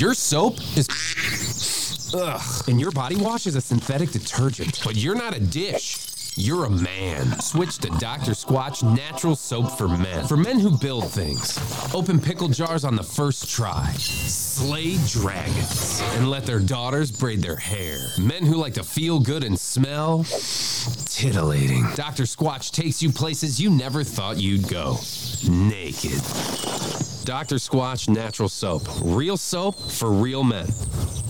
Your soap is. Ugh. And your body wash is a synthetic detergent. But you're not a dish. You're a man. Switch to Dr. Squatch Natural Soap for Men. For men who build things. Open pickle jars on the first try. Slay dragons. And let their daughters braid their hair. Men who like to feel good and smell. Titillating. Dr. Squatch takes you places you never thought you'd go. Naked. Dr. Squatch Natural Soap. Real soap for real men.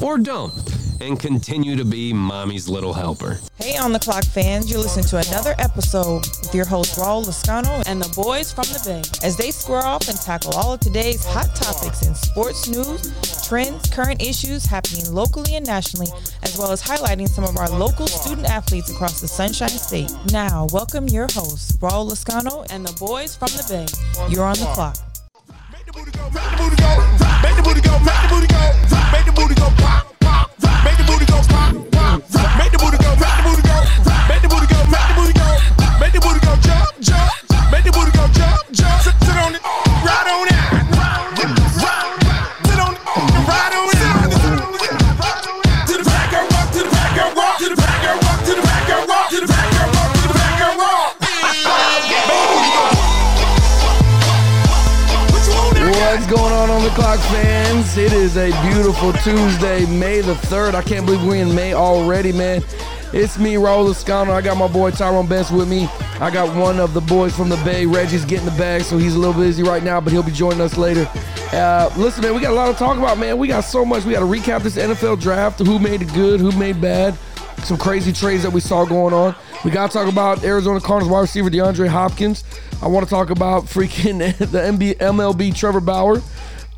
Or don't. And continue to be mommy's little helper. Hey, on the clock fans, you're listening to another episode with your host Raul Lezcano and the boys from the Bay as they square off and tackle all of today's hot topics in sports news, trends, current issues happening locally and nationally, as well as highlighting some of our local student athletes across the Sunshine State. Now, welcome your hosts Raul Lezcano and the boys from the Bay. You're on the clock. The booty go, make the booty go, make the booty go, make the booty go, make the booty go pop, pop, make the booty go pop, pop, make the fans? It is a beautiful Tuesday, May the 3rd. I can't believe we're in May already, man. It's me, Raul Lezcano. I got my boy Tyrone Best with me. I got one of the boys from the Bay. Reggie's getting the bag, so he's a little busy right now, but he'll be joining us later. Uh, listen, man, we got a lot to talk about, man. We got so much. We got to recap this NFL draft, who made it good, who made bad, some crazy trades that we saw going on. We got to talk about Arizona Cardinals wide receiver DeAndre Hopkins. I want to talk about freaking the MLB Trevor Bauer.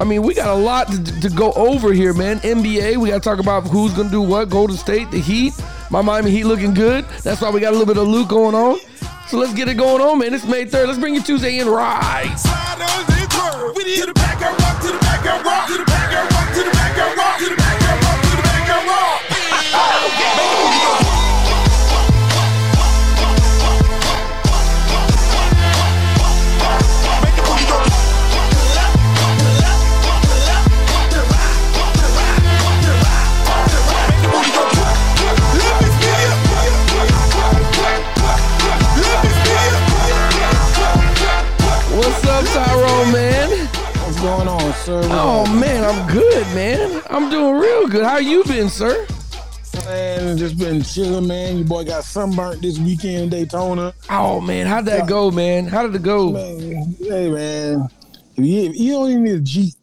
I mean, we got a lot to, to go over here, man. NBA, we got to talk about who's going to do what. Golden State, the Heat. My Miami Heat looking good. That's why we got a little bit of Luke going on. So let's get it going on, man. It's May 3rd. Let's bring you Tuesday in right. Going on, sir? Oh, man, I'm good, man. I'm doing real good. How you been, sir? man, just been chilling, man. Your boy got sunburnt this weekend in Daytona. Oh, man, how'd that go, man? How did it go? Man, hey, man, if you, if you don't even need a Jeep.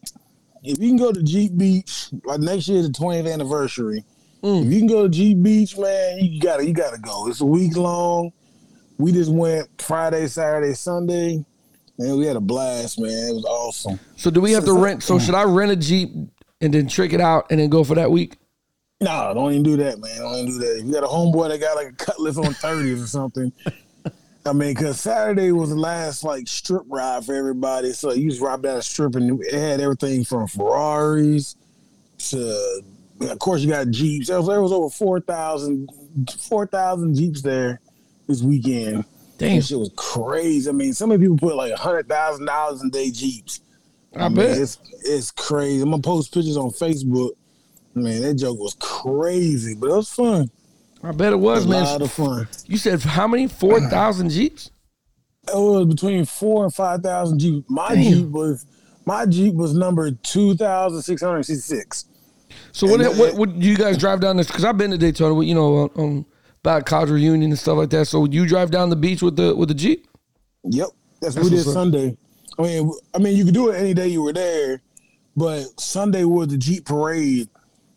If you can go to Jeep Beach, like next year is the 20th anniversary. Mm. If you can go to Jeep Beach, man, you gotta you gotta go. It's a week long. We just went Friday, Saturday, Sunday, and we had a blast, man. It was awesome. So do we have to rent? So should I rent a Jeep and then trick it out and then go for that week? No, don't even do that, man. Don't even do that. If you got a homeboy that got like a cutlass on 30s or something, I mean, because Saturday was the last like strip ride for everybody. So you just ride down the strip and it had everything from Ferraris to, of course, you got Jeeps. There was, there was over 4,000 4,000 Jeeps there this weekend. Damn. That shit was crazy. I mean, so many people put like $100,000 in their Jeeps. I mean, bet. it's it's crazy. I'm gonna post pictures on Facebook. Man, that joke was crazy, but it was fun. I bet it It was, was a man. lot of fun. You said how many? Four thousand Jeeps? It was between four and five thousand Jeeps. My Damn. Jeep was my Jeep was number two thousand six hundred sixty six. So what? What? What? You guys drive down this? Because I've been to Daytona, you know, um, about college reunion and stuff like that. So would you drive down the beach with the with the Jeep? Yep, that's, That's what we did. Sunday. I mean, I mean, you could do it any day you were there, but Sunday was the Jeep parade.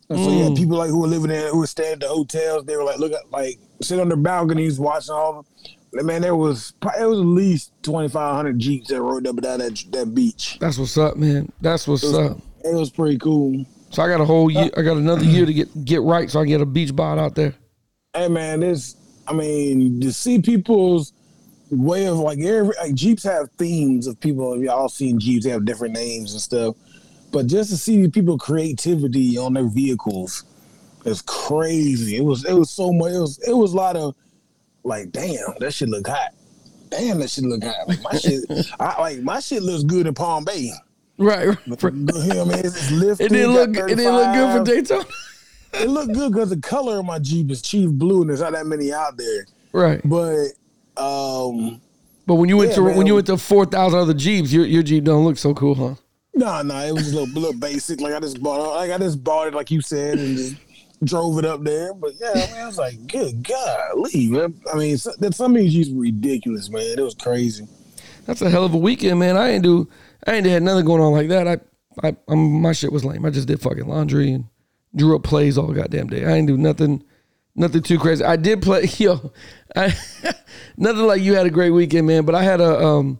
And so Mm. you had people like who were living there, who were staying at the hotels. They were like, look at like sit on their balconies watching all. The, man, there was probably- it was at least twenty five hundred Jeeps that rode up and down that that beach. That's what's up, man. That's what's It was, up. it was pretty cool. So I got a whole year. I got another year to get get right, so I get a beach bod out there. Hey man, this I mean, to see people's way of like every like Jeeps have themes of people. If y'all seen Jeeps, they have different names and stuff. But just to see people creativity on their vehicles is crazy. It was it was so much. It was it was a lot of like, damn, that shit look hot. Damn, that shit look hot. Like my shit, I like my shit looks good in Palm Bay. Right. right. You know what I mean, it's, it's lifted. It didn't look. It didn't look good for 35. Daytona. It looked good because the color of my Jeep is Chief Blue, and there's not that many out there. Right. But um, But when you went Yeah, to when you went to four thousand other Jeeps, your your Jeep don't look so cool, huh? no, no, it was a little, little basic. Like I just bought, it- like I just bought it, like you said, and just drove it up there. But yeah, man, I was like, good golly, man. I mean, so, that some of these Jeeps were ridiculous, man. It was crazy. That's a hell of a weekend, man. I ain't do. I ain't had nothing going on like that. I, I, I'm, my shit was lame. I just did fucking laundry and drew up plays all goddamn day. I ain't do nothing, nothing too crazy. I did play, yo, I, nothing like you had a great weekend, man. But I had a, um,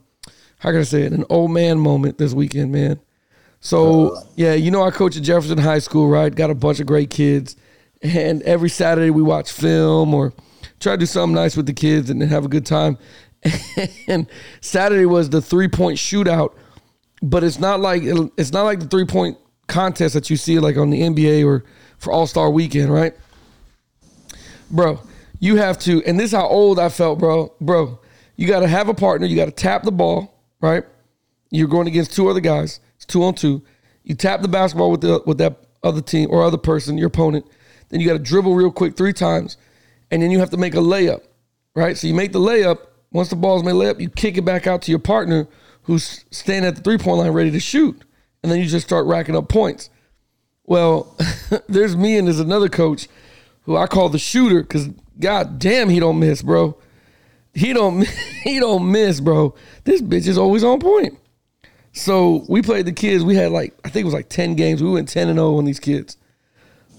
how can I say it, an old man moment this weekend, man. So yeah, you know I coach at Jefferson High School, right? Got a bunch of great kids, and every Saturday we watch film or try to do something nice with the kids and then have a good time. And Saturday was the three point shootout, but it's not like it's not like the three point contest that you see like on the NBA or for All Star Weekend, right? Bro, you have to, and this is how old I felt, bro. Bro, you got to have a partner. You got to tap the ball, right? You're going against two other guys. It's two on two. You tap the basketball with the with that other team or other person, your opponent. Then you got to dribble real quick three times, and then you have to make a layup, right? So you make the layup. Once the ball's made layup, you kick it back out to your partner who's standing at the three point line ready to shoot, and then you just start racking up points. Well, there's me and there's another coach who I call the shooter because god damn he don't miss, bro. He don't he don't miss, bro. This bitch is always on point. So we played the kids. We had like I think it was like ten games. We went ten and zero on these kids,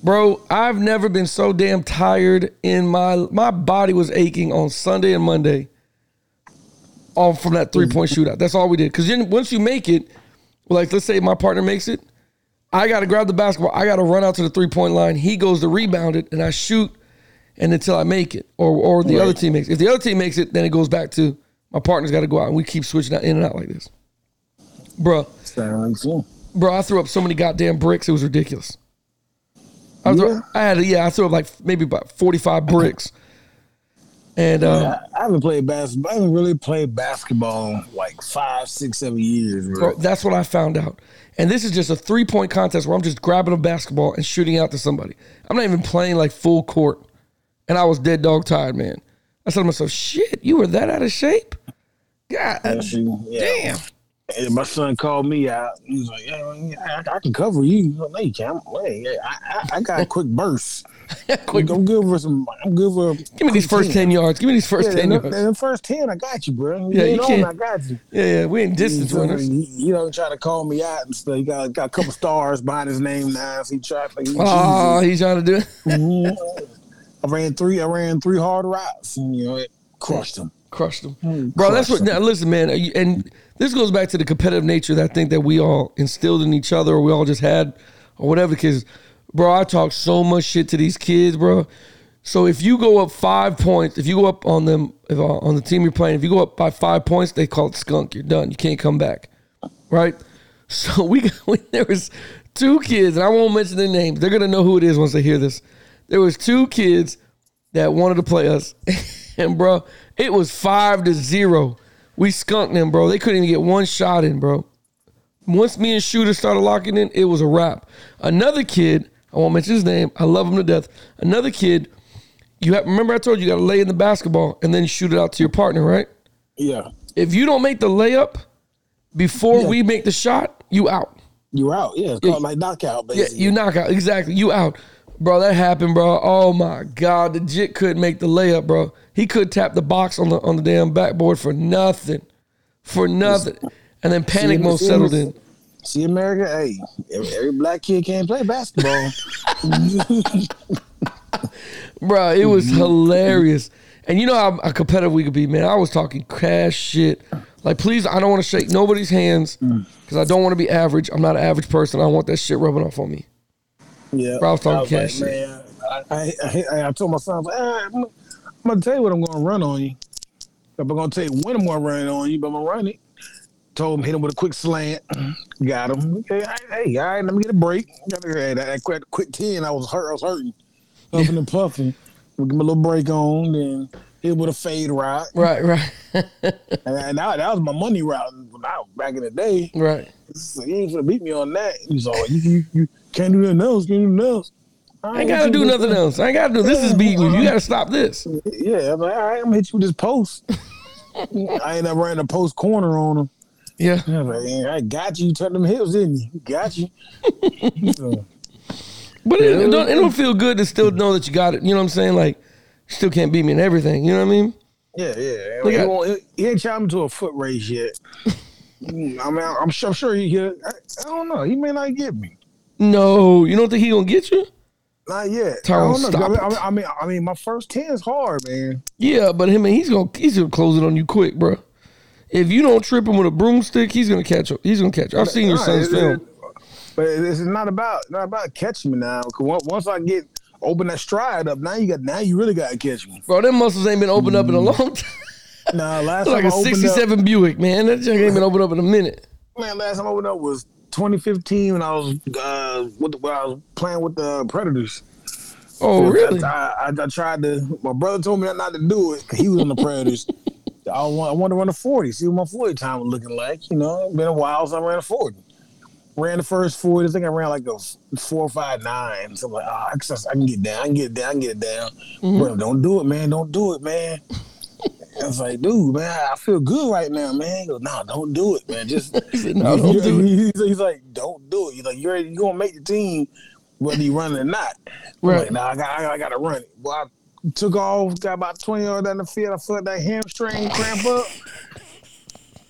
bro. I've never been so damn tired. In my my body was aching on Sunday and Monday. All from that three point mm. shootout. That's all we did. Because once you make it, like let's say my partner makes it, I got to grab the basketball. I got to run out to the three point line. He goes to rebound it, and I shoot, and until I make it, or or the other team makes. It. If the other team makes it, then it goes back to my partner's got to go out, and we keep switching out in and out like this, bro. Sound like so. Bro, I threw up so many goddamn bricks. It was ridiculous. I, threw, Yeah. I had yeah, I threw up like maybe about forty five bricks, and um, I, I haven't played basketball. I haven't really played basketball in like five, six, seven years. That's what I found out. And this is just a three point contest where I'm just grabbing a basketball and shooting out to somebody. I'm not even playing like full court. And I was dead dog tired, man. I said to myself, shit, you were that out of shape? God yeah. damn. And my son called me out. He was like, "Yeah, yeah, I, I can cover you." No, you can't. I, I, I got a quick burst. Quick, I'm good for some. I'm good for. give me these first 10 yards. Give me these first Yeah, 10 the, yards. the first ten, I got you, bro. Yeah, you you can't- I got you. Yeah, yeah, we ain't distance So, runners. he, you know, try to call me out and stuff. He got, got a couple stars behind his name now. So he tried like, Oh, he's trying to do it. Mhm. I ran three. I ran three hard routes, and you know, it crushed him. crushed them. Bro, that's what. Now, listen, man, uh, you- and this goes back to the competitive nature that I think that we all instilled in each other, or we all just had, or whatever. Because, bro, I talk so much shit to these kids, bro. So if you go up five points, if you go up on them, if, uh, on the team you're playing, if you go up by five points, they call it skunk. You're done. You can't come back, right? So we, we there was two kids, and I won't mention their names. They're gonna know who it is once they hear this. There was two kids that wanted to play us. and bro, it was five to zero. We skunked them, bro. They couldn't even get one shot in, bro. Once me and Shooter started locking in, it was a wrap. Another kid, I won't mention his name. I love him to death. Another kid, you have remember I told you you got to lay in the basketball and then shoot it out to your partner, right? Yeah, If you don't make the layup before Yeah. we make the shot, you out. you're out. Yeah, it's called like knockout. Yeah, Basically. you knock out. Exactly. You out. Bro, that happened, bro. Oh my God. The jit couldn't make the layup, bro. He could tap the box on the on the damn backboard for nothing. For nothing. And then panic mode settled in. See, America, hey, every, every black kid can't play basketball. Bro, it was Mm-hmm. hilarious. And you know how, how competitive we could be, man. I was talking cash shit. Like, please, I don't want to shake nobody's hands Mm. because I don't want to be average. I'm not an average person. I don't want that shit rubbing off on me. yeah, Bro, I was talking like, cash shit. man, I, I, I, I told my son, I was like, ah, I'm, I'm gonna tell you what I'm gonna run on you. I'm gonna tell you when I'm gonna run it on you, but I'm gonna run it. Told him hit him with a quick slant. Got him. Okay, hey, all right, let me get a break. Hey, that, that quick, quick ten, I was hurt. I was hurting, puffing and puffing. We'll give him a little break on, then hit him with a fade route. Right, right, And, and that, that was my money route when I, back in the day. right. So you ain't gonna beat me on that. He's all you, you, you can't do nothing else. Can't do nothing else. I ain't gotta do nothing else. I ain't gotta do. This is beating you. You gotta stop this. Yeah, I'm like, all right, I'm gonna hit you with this post. I ain't never ran a post corner on him. Yeah. Yeah, like, I got you. You turned them hips, didn't you? Got you. So, But it, it don't, it don't feel good to still know that you got it. You know what I'm saying? Like, you still can't beat me in everything. You know what I mean? yeah, yeah. Look he, at- won't, he ain't challenged to a foot race yet. I mean, I'm sure, I'm sure he get. I, I don't know. He may not get me. No, you don't think he gonna get you? Not yet. Tyrone, I don't know. stop I mean. I mean, I mean, my first ten is hard, man. Yeah, but him, he's gonna he's gonna close it on you quick, bro. If you don't trip him with a broomstick, he's gonna catch. He's gonna catch. I've seen your son's it- film. it- but it's not about not about catching me now. once- I get open that stride up, now you got now you really got to catch me. Bro, them muscles ain't been opened up in a Mm. long time. Nah, last like time a I opened up, '67 Buick, man. That junk ain't been opened up in a minute. man, last time I opened up was 2015 when I was uh with the, when I was playing with the Predators. Oh, really? I, I, I tried to. My brother told me not to do it 'cause he was on the Predators. I want, I want to run a 40. See what my 40 time was looking like. You know, been a while since I ran a 40. Ran the first 40. I think I ran like a four, five, nine. So I'm like, oh, I, can, get down. I can get down. I can get it down. Mm-hmm. Bro, don't do it, man. Don't do it, man. I was like, dude, man, I feel good right now, man. He goes, no, don't do it, man. Just said, "No, don't do it." He's, he's like, don't do it. He's like, you're you gonna make the team whether you run it or not. I'm Right. like, nah, I got, I, got to run it. Well, I took off, got about 20 yards down the field. I felt that hamstring cramp up.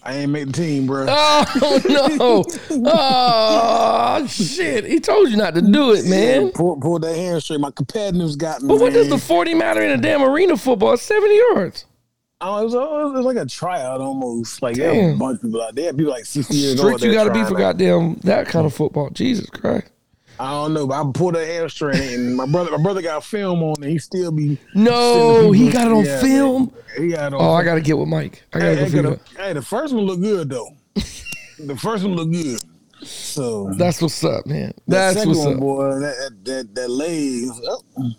I ain't make the team, bro. Oh no! Oh shit! He told you not to do it, man. Pulled, pulled that hamstring. My competitiveness got me. But what does the 40 matter in a damn arena football? 70 yards. Oh, it, was, it was like a tryout almost. Like there Damn. a bunch of people out there. People like 60 years Strict old. you got to be for goddamn that kind of football. Jesus Christ. I don't know, but I pulled that hamstring, and my brother, my brother got film on, and he still be. No, he got it on Yeah, film. He got on. Oh, I got to get with Mike. I got to Hey, go hey, the, out. hey, the first one looked good though. the first one looked good. So That's what's up, man. That's second what's one, up. boy, that that that, that leg. Oh.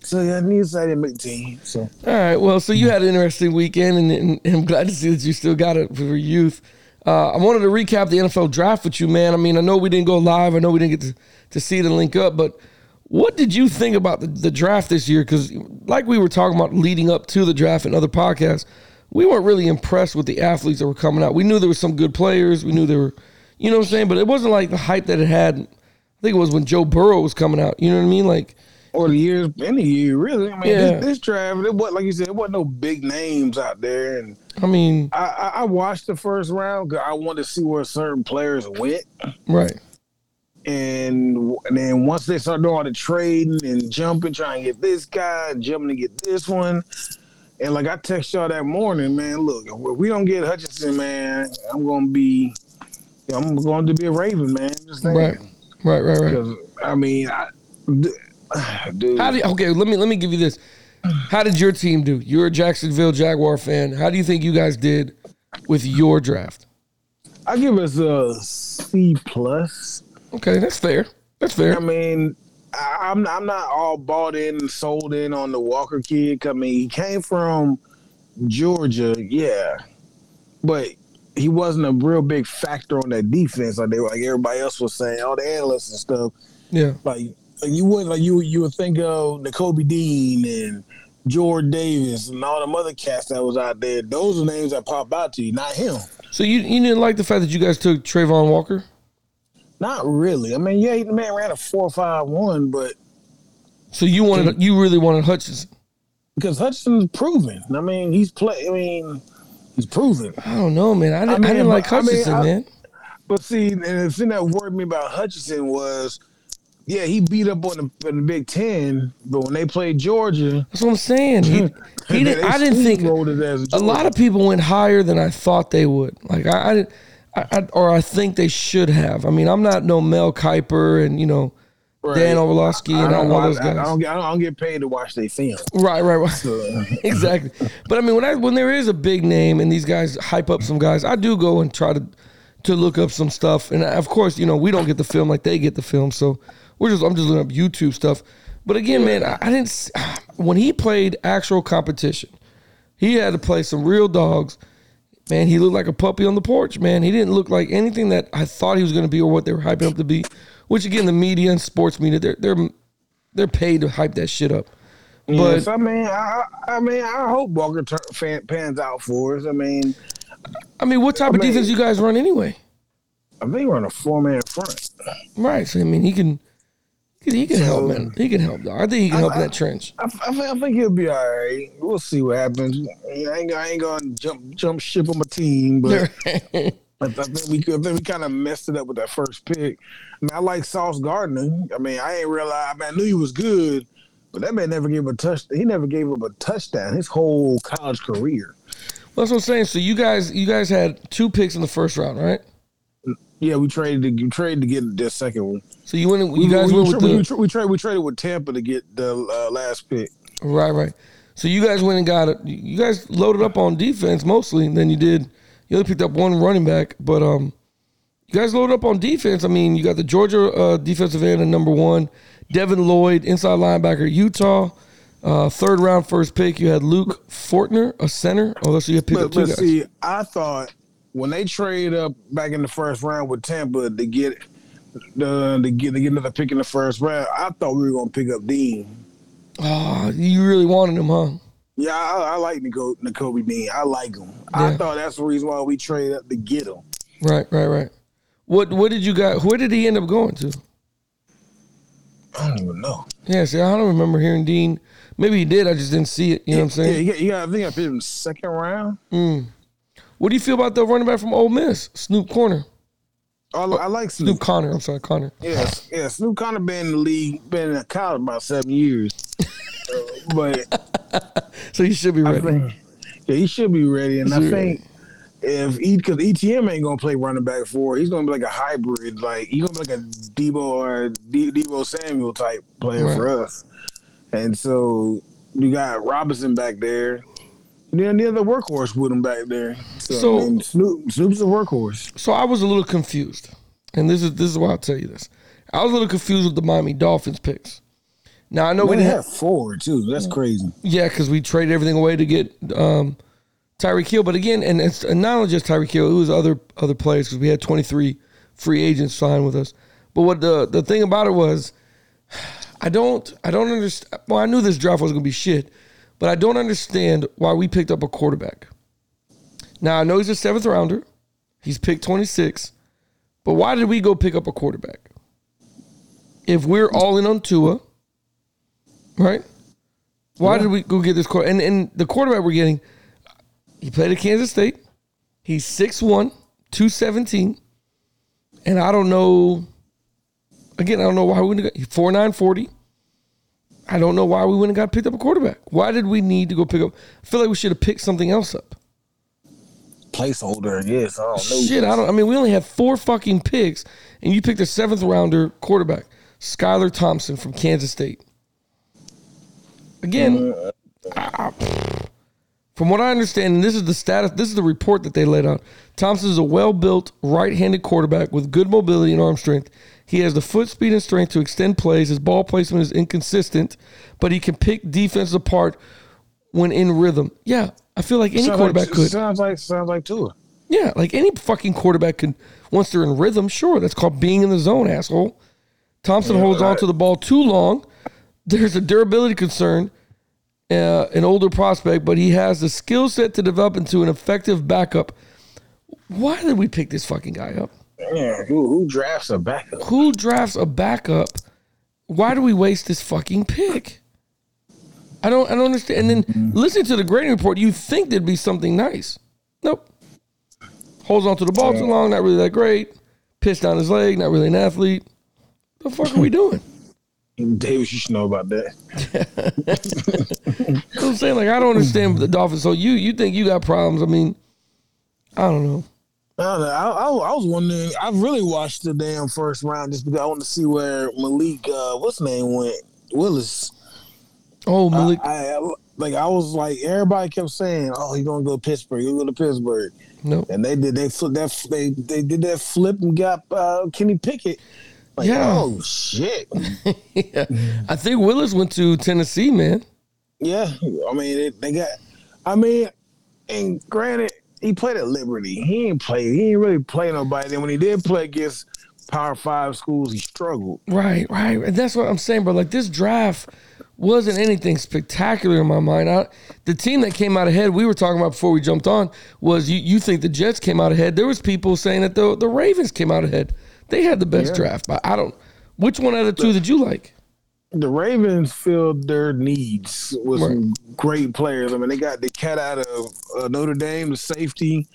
So yeah, I need to say make team. So All right. Well, so you had an interesting weekend, and, and, and I'm glad to see that you still got it for your youth. Uh, I wanted to recap the NFL draft with you, man. I mean, I know we didn't go live. I know we didn't get to, to see and link up, but what did you think about the, the draft this year? Because, like we were talking about leading up to the draft and other podcasts, we weren't really impressed with the athletes that were coming out. We knew there were some good players. We knew there were, you know what I'm saying? But it wasn't like the hype that it had. I think it was when Joe Burrow was coming out. You know what I mean? Like, or the years, any year really. I mean, Yeah. this, this draft, it was like you said, it wasn't no big names out there, and I mean, I, I, I watched the first round because I wanted to see where certain players went. right. And, and then once they started doing all the trading and jumping, trying to get this guy, jumping to get this one. And like I text y'all that morning, man, look, if we don't get Hutchinson, man, I'm gonna be I'm going to be a Raven, man. Right. Right, right, right. Because I mean, I, dude, How do you, okay? Let me let me give you this. How did your team do? You're a Jacksonville Jaguar fan. How do you think you guys did with your draft? I give us a C plus. Okay, that's fair. That's fair. I mean, I, I'm I'm not all bought in and sold in on the Walker kid. I mean, he came from Georgia, yeah, but he wasn't a real big factor on that defense like they like everybody else was saying, all the analysts and stuff. Yeah. Like, you wouldn't like you you would think of Nakobe Dean and Jordan Davis and all them other cats that was out there. Those are names that pop out to you, not him. So you you didn't like the fact that you guys took Travon Walker? Not really. I mean, yeah, the man ran a four five one, but So you wanted you really wanted Hutchinson? because Hutchinson's proven. I mean, he's play. I mean, he's proven. I don't know, man. I didn't, I mean, didn't like but- I mean, Hutchinson, I- man. But see, and the thing that worried me about Hutchinson was, yeah, he beat up on the, on the Big Ten, but when they played Georgia, That's what I'm saying. He, he didn't. I didn't think a lot of people went higher than I thought they would. Like I, I, I, or I think they should have. I mean, I'm not no Mel Kiper and you know Dan Orlovsky I and don't, all watch, those guys. I don't get. I don't get paid to watch their film. Right, right, right. So, exactly. But I mean, when I when there is a big name and these guys hype up some guys, I do go and try to to look up some stuff. And of course, you know, we don't get the film like they get the film, so we're just I'm just looking up YouTube stuff. But again, man, I, I didn't when he played actual competition, he had to play some real dogs. man, he looked like a puppy on the porch, man. He didn't look like anything that I thought he was going to be or what they were hyping up to be. Which again, the media and sports media, they're they're they're paid to hype that shit up. But yes, I mean, I, I mean, I hope Walker fan, pans out for us. I mean, I mean, what type of mean- defense you guys run anyway? I think we're on a four man front. Right. So I mean, he can he can, can help, man. He can help. Though. I think he can help in that trench. I, I, think, I think he'll be all right. We'll see what happens. I ain't, I ain't gonna jump jump ship on my team, but I, I think we I think we kind of messed it up with that first pick. I mean, I like Sauce Gardner. I mean, I ain't realize. I mean, I knew he was good, but that man never gave a touch. He never gave up a touchdown his whole college career. That's what I'm saying. So you guys, you guys had two picks in the first round, right? Yeah, we traded to we traded to get the second one. So you went, you We- guys we, went we, with we, the tra- we, traded we traded with Tampa to get the uh, last pick. right, right. So you guys went and got it. You guys loaded up on defense mostly, and then you did. You only picked up one running back, but um, you guys loaded up on defense. I mean, you got the Georgia uh, defensive end at number one, Devin Lloyd, inside linebacker, Utah. Uh, third round, first pick. You had Luke Fortner, a center. Oh, so you picked But, up two but guys. see, I thought when they trade up back in the first round with Tampa to get the to get to get another pick in the first round, I thought we were gonna pick up Dean. Oh, you really wanted him, huh? Yeah, I, I like Nico, Nakobe Dean. I like him. Yeah. I thought that's the reason why we traded up to get him. Right, right, right. What what did you got? Where did he end up going to? I don't even know. Yeah, see, I don't remember hearing Dean. Maybe he did. I just didn't see it. You know what I'm saying? he got, I think I picked him second round. Mm. What do you feel about the running back from Ole Miss, Snoop Corner? I, I like Snoop Snoop. Conner. I'm sorry, Conner. Yes, yeah, Snoop Conner been in the league, been in college about seven years. But So he should be ready. think yeah, he should be ready, and I think if he because ETN ain't gonna play running back for, he's gonna be like a hybrid, like he's gonna be like a Deebo or D- Deebo Samuel type player Right. for us. And so you got Robinson back there. And then the workhorse with him back there. So, So- I mean, Snoop, Snoop's a workhorse. So I was a little confused, and this is this is why I'll tell you this. I was a little confused with the Miami Dolphins picks. Now I know we We didn't have four too. That's crazy. Yeah, because we traded everything away to get um, Tyreek Hill. But again, and it's and not only just Tyreek Hill, it was other other players because we had 23 free agents signed with us. But what the the thing about it was, I don't I don't understand. Well, I knew this draft was gonna be shit, but I don't understand why we picked up a quarterback. Now I know he's a seventh rounder. He's picked 26. But why did we go pick up a quarterback? If we're all in on Tua, right? Why did we go get this quarter? And and the quarterback we're getting, he played at Kansas State. He's 6'1", 217. And I don't know. Again, I don't know why we got four nine forty. I don't know why we went and got picked up a quarterback. Why did we need to go pick up? I feel like we should have picked something else up. Placeholder, yes. I don't know. Shit, I don't. I mean, we only had four fucking picks, and you picked a seventh rounder quarterback, Skylar Thompson from Kansas State. Again, I- from what I understand, and this is the status. This is the report that they laid out. Thompson is a well-built right-handed quarterback with good mobility and arm strength. He has the foot speed and strength to extend plays. His ball placement is inconsistent, but he can pick defenses apart when in rhythm. Yeah, I feel like any Sounds quarterback like, could. Sounds like sounds like Tua. Yeah, like any fucking quarterback can once they're in rhythm, sure, that's called being in the zone, asshole. Thompson holds on to the ball too long. There's a durability concern, uh, an older prospect, but he has the skill set to develop into an effective backup. Why did we pick this fucking guy up? Yeah, who, who drafts a backup? Who drafts a backup? Why do we waste this fucking pick? I don't I don't understand. And then mm-hmm. listening to the grading report, you think there'd be something nice. Nope. Holds on to the ball too long, not really that great. Pissed down his leg, not really an athlete. What The fuck are we doing? Davis, you should know about that. You know what I'm saying? Like I don't understand the Dolphins. So you you think you got problems. I mean, I don't know. I don't know. I, I, I was wondering. I really watched the damn first round just because I want to see where Malik, uh, what's his name, went. Willis. Oh Malik. I, I like. I was like, everybody kept saying, "Oh, he's gonna go to Pittsburgh. He'll go to Pittsburgh." no. And they did. They flip that. They they did that flip and got uh, Kenny Pickett. Like, Yeah. oh shit. yeah. I think Willis went to Tennessee, man. Yeah, I mean they, they got. I mean, and granted, he played at Liberty. He ain't played. He ain't really play nobody. Then when he did play against Power Five schools, he struggled. Right, right. And that's what I'm saying, bro. Like this draft wasn't anything spectacular in my mind. I, the team that came out ahead, we were talking about before we jumped on, was you, you think the Jets came out ahead. There was people saying that the the Ravens came out ahead. They had the best Yeah. draft, but I don't. Which one out of the two did you like? The Ravens filled their needs with some great players. I mean, they got the cat out of uh, Notre Dame, the safety,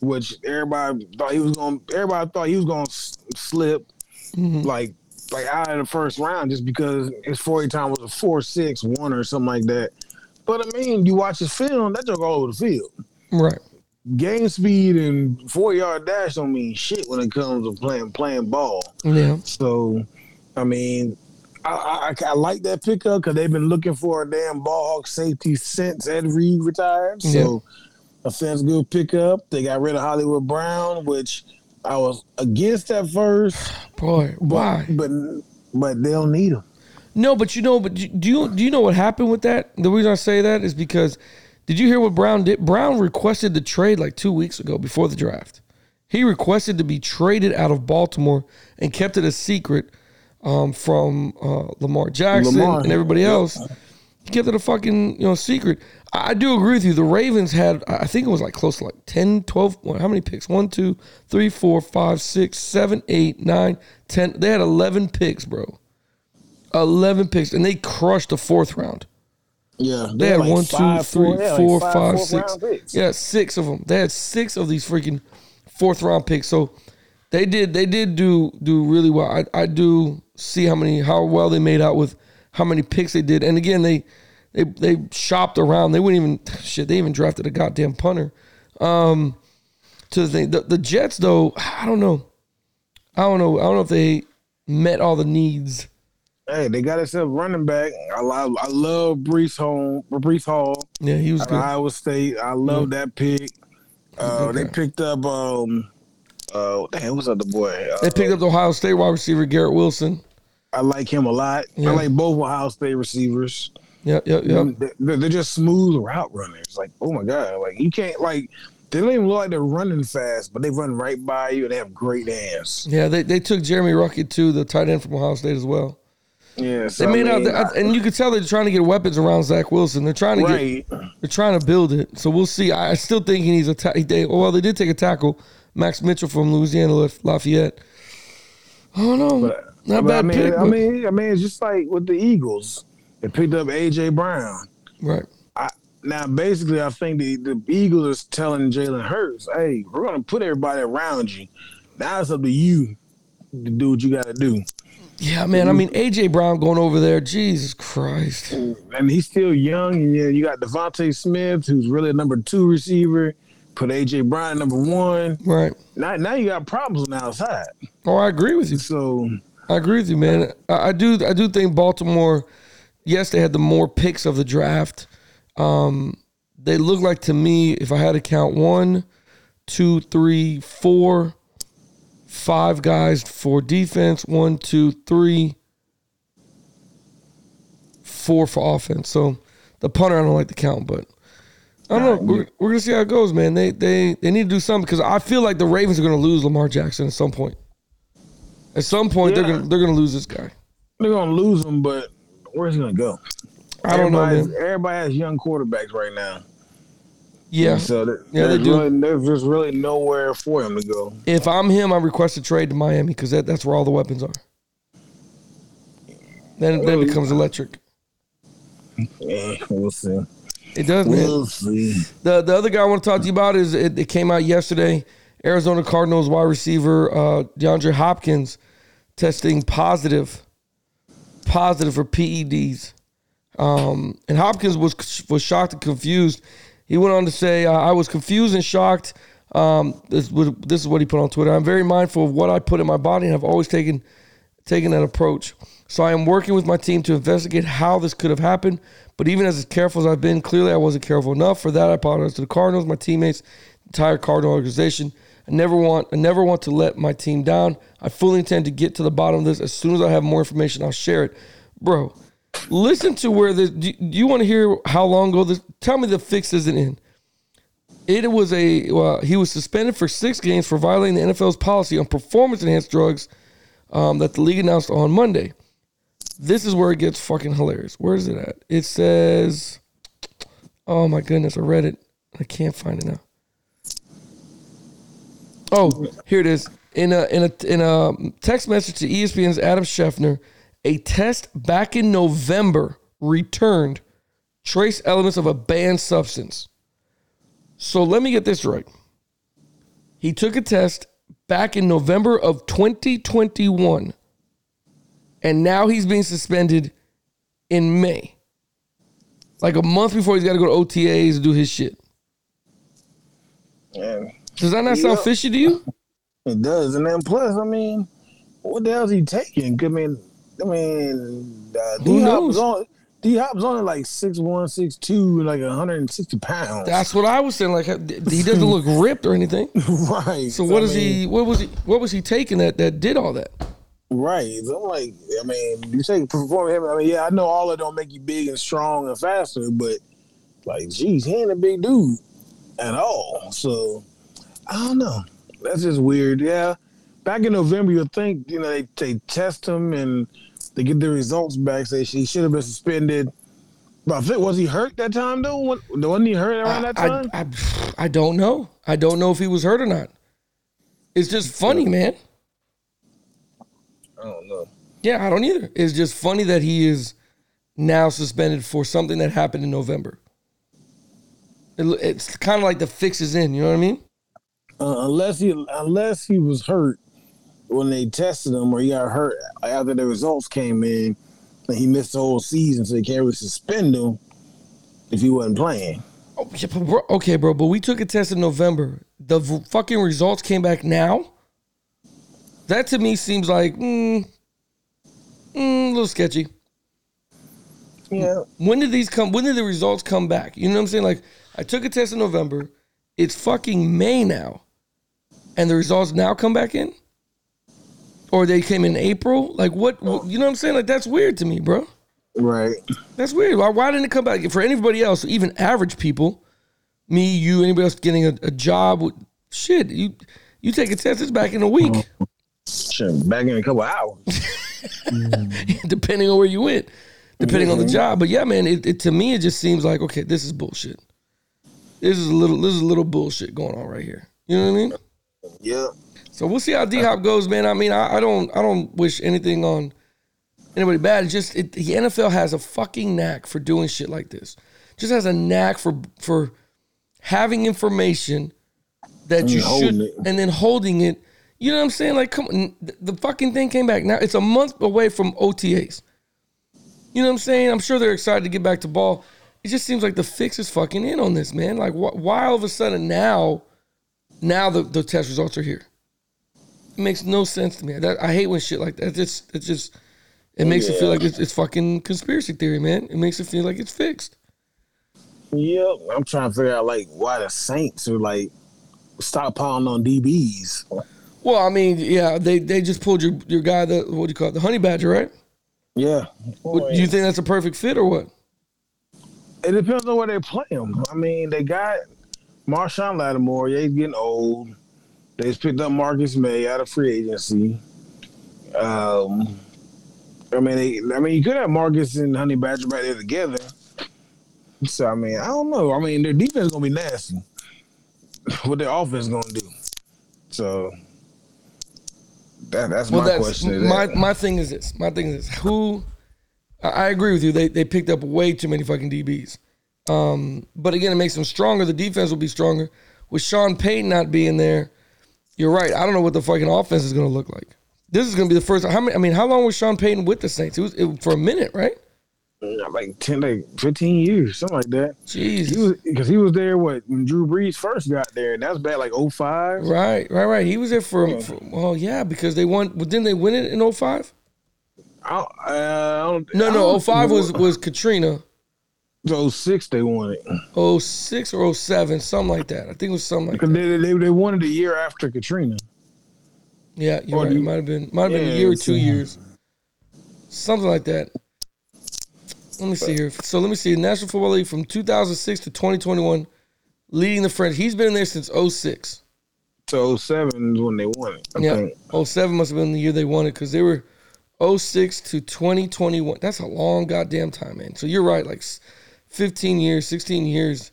which everybody thought he was going. Everybody thought he was going to slip, like like out of the first round, just because his forty time was a four six one or something like that. But I mean, you watch his film, that joke all over the field. Right. Game speed and four yard dash don't mean shit when it comes to playing playing ball. Yeah. So, I mean, I, I, I like that pickup because they've been looking for a damn ball hawk safety since Ed Reed retired. So, a Fed's good pickup. They got rid of Hollywood Brown, which I was against at first. Boy, But, why? But but they don't need him. No, but you know, but do you do you know what happened with that? The reason I say that is because did you hear what Brown did? Brown requested the trade like two weeks ago before the draft. He requested to be traded out of Baltimore and kept it a secret um, from uh, Lamar Jackson Lamar. and everybody else. He kept it a fucking you know secret. I, I do agree with you. The Ravens had I think it was like close to like 10, 12, what, how many picks? One, two, three, four, five, six, seven, eight, nine, ten. They had eleven picks, bro. 11 picks, and they crushed the fourth round. Yeah, They had like one, two, five, three, four- yeah, like four, five five, fourth six. Yeah, six of them. They had six of these freaking fourth round picks. So they did they did do do really well. I, I do see how many how well they made out with how many picks they did. And again, they they they shopped around. They wouldn't even shit. They even drafted a goddamn punter. Um, to the thing, the, the Jets though, I don't know. I don't know. I don't know if they met all the needs. Hey, they got themselves running back. I love, I love Breece Hall. Breece Hall. Yeah, he was good. Iowa State. I love that pick. Uh, They picked up um, uh, damn, what's up, the other boy? Uh, They picked up the Ohio State wide receiver Garrett Wilson. I like him a lot. Yeah. I like both Ohio State receivers. Yep, yep, yep. They're, they're just smooth route runners. Like, oh my god, like you can't like. They don't even look like they're running fast, but they run right by you and they have great hands. Yeah, they, they took Jeremy Ruckert too, the tight end from Ohio State as well. Yeah, so They made I mean, out, and you could tell they're trying to get weapons around Zach Wilson. They're trying to right. get, they're trying to build it. So we'll see. I, I still think he needs a. Ta- they, well, they did take a tackle, Max Mitchell from Louisiana Laf- Lafayette. I don't know, not But bad I mean, pick. I mean, I mean, it's just like with the Eagles. They picked up AJ Brown. right. I, now, basically, I think the, the Eagles is telling Jalen Hurts, "Hey, we're gonna put everybody around you. Now it's up to you to do what you got to do." Yeah, man. I mm-hmm. mean, AJ Brown going over there. Jesus Christ. And he's still young, and yeah, you got DeVonta Smith, who's really a number two receiver. Put AJ Brown number one. Right. Now, now you got problems on the outside. Oh, I agree with you. So I agree with you, man. I, I do. I do think Baltimore. Yes, they had the more picks of the draft. Um, they look like to me, if I had to count one, two, three, four, five guys for defense. One, two, three, four for offense. So the punter, I don't like to count, but I don't know. We're, we're gonna see how it goes, man. They they they need to do something because I feel like the Ravens are gonna lose Lamar Jackson at some point. At some point, they're gonna they're gonna lose this guy. they're gonna lose him, but where's he gonna go? I don't know, Everybody's- man. Everybody has young quarterbacks right now. Yeah. So there- Yeah, they there's, do. really, there's just really nowhere for him to go. If I'm him, I request a trade to Miami because that, that's where all the weapons are. Then then it becomes electric. Yeah, we'll see. It does, man. We'll see. The the other guy I want to talk to you about is it, it came out yesterday. Arizona Cardinals wide receiver uh, DeAndre Hopkins testing positive, positive for PEDs. Um, and Hopkins was was shocked and confused. He went on to say, uh, "I was confused and shocked." Um, this, was- this is what he put on Twitter. I'm very mindful of what I put in my body, and I've always taken taken that approach. So I am working with my team to investigate how this could have happened. But even as careful as I've been, clearly I wasn't careful enough. For that, I apologize to the Cardinals, my teammates, entire Cardinal organization. I never want I never want to let my team down. I fully intend to get to the bottom of this. As soon as I have more information, I'll share it. Bro, listen to where this do, do you want to hear how long ago this tell me the fix isn't in. It was a well, he was suspended for six games for violating the NFL's policy on performance enhanced drugs um, that the league announced on Monday. This is where it gets fucking hilarious. Where is it at? It says, "Oh my goodness, I read it. I can't find it now." Oh, here it is. In a in a in a text message to ESPN's Adam Schefter, a test back in November returned trace elements of a banned substance. So let me get this right. He took a test back in November of 2021, and now he's being suspended in May. Like a month before he's got to go to OTAs and do his shit. And Does that not sound fishy to you? it does. And then plus, I mean, what the hell is he taking? I mean, I mean, uh, D Hop knows? on. D Hop was only like six one, six two, like hundred and sixty pounds. That's what I was saying. Like he doesn't look ripped or anything. right. So what I is he? What was he? What was he taking that that did all that? Right. So I'm like, I mean, you take perform him. I mean, yeah, I know all of don't make you big and strong and faster, but like, geez, he ain't a big dude at all. So I don't know. That's just weird. Yeah. Back in November, you'll think, you know, they, they test him and they get the results back. Say he should have been suspended. But I think, was he hurt that time though? Wasn't he hurt around that time? I, I, I don't know. I don't know if he was hurt or not. It's just funny, man. I don't know. Yeah, I don't either. It's just funny that he is now suspended for something that happened in November. It, it's kind of like the fix is in. You know what I mean? Uh, unless he unless he was hurt when they tested him, or he got hurt after the results came in, and he missed the whole season, so they can't really suspend him if he wasn't playing. Oh, yeah, bro, okay, bro. But we took a test in November. The v- fucking results came back now. That to me seems like mm, mm, a little sketchy. Yeah, When did these come? When did the results come back? You know what I'm saying? Like, I took a test in November. It's fucking May now, and the results now come back in, or they came in April. Like, what? what you know what I'm saying? Like, that's weird to me, bro. right. That's weird. Why, why didn't it come back for anybody else? Even average people, me, you, anybody else getting a, a job? with- Shit, you you take a test. It's back in a week, Shit, back in a couple hours. depending on where you went, depending on the mm-hmm. job. But yeah, man, it, it to me it just seems like okay, this is bullshit. This is a little this is a little bullshit going on right here. You know what I mean? yeah, So we'll see how D Hop goes, man. I mean, I, I don't I don't wish anything on anybody bad. It's just it, the NFL has a fucking knack for doing shit like this. Just has a knack for for having information that you should it. and then holding it. You know what I'm saying? Like, come on, the, fucking thing came back. Now it's a month away from OTAs. You know what I'm saying? I'm sure they're excited to get back to ball. It just seems like the fix is fucking in on this, man. Like, wh- why all of a sudden now, now the, the test results are here? It makes no sense to me. That, I hate when shit like that. It's just, it's just, it makes it feel like it's, it's fucking conspiracy theory, man. It makes it feel like it's fixed. yep. I'm trying to figure out like why the Saints are like stockpiling on DBs. Well, I mean, yeah, they they just pulled your your guy, the what do you call it, the honey badger, right? Yeah, What, do you think that's a perfect fit or what? It depends on where they play him. I mean, they got Marshon Lattimore. Yeah, he's getting old. They just picked up Marcus Maye out of free agency. Um, I mean, they, I mean, you could have Marcus and Honey Badger right there together. So I mean, I don't know. I mean, their defense is gonna be nasty. What their offense is gonna do? So that, that's Well, my that's question. my that. my thing is this. My thing is this. Who? I I agree with you. They they picked up way too many fucking DBs. Um, but again, it makes them stronger. The defense will be stronger with Sean Payton not being there. You're right. I don't know what the fucking offense is going to look like. This is going to be the first. How many? I mean, how long was Sean Payton with the Saints? It was it, for a minute, right? Like ten, like fifteen years, something like that. He Jeez. was because he was there what when Drew Brees first got there, and that was back like 05. Right, right, right. He was there for, Yeah. for well, yeah, because they won. But didn't they win it in 05? I uh, I don't, No, I no. don't- 05 was was Katrina. so 06 they won it 06 or 07, something like that. I think it was something like that. they, they they won it a year after Katrina. Yeah, you're right. might have been might have been a year or two years, something like that. Let me see here. So let me see. National Football League from 2006 to 2021 leading the French. He's been there since 06. So 07 is when they won it. I Yeah, think. 07 must have been the year they won it because they were 06 to 2021. That's a long goddamn time, man. So you're right, like 15 years, 16 years.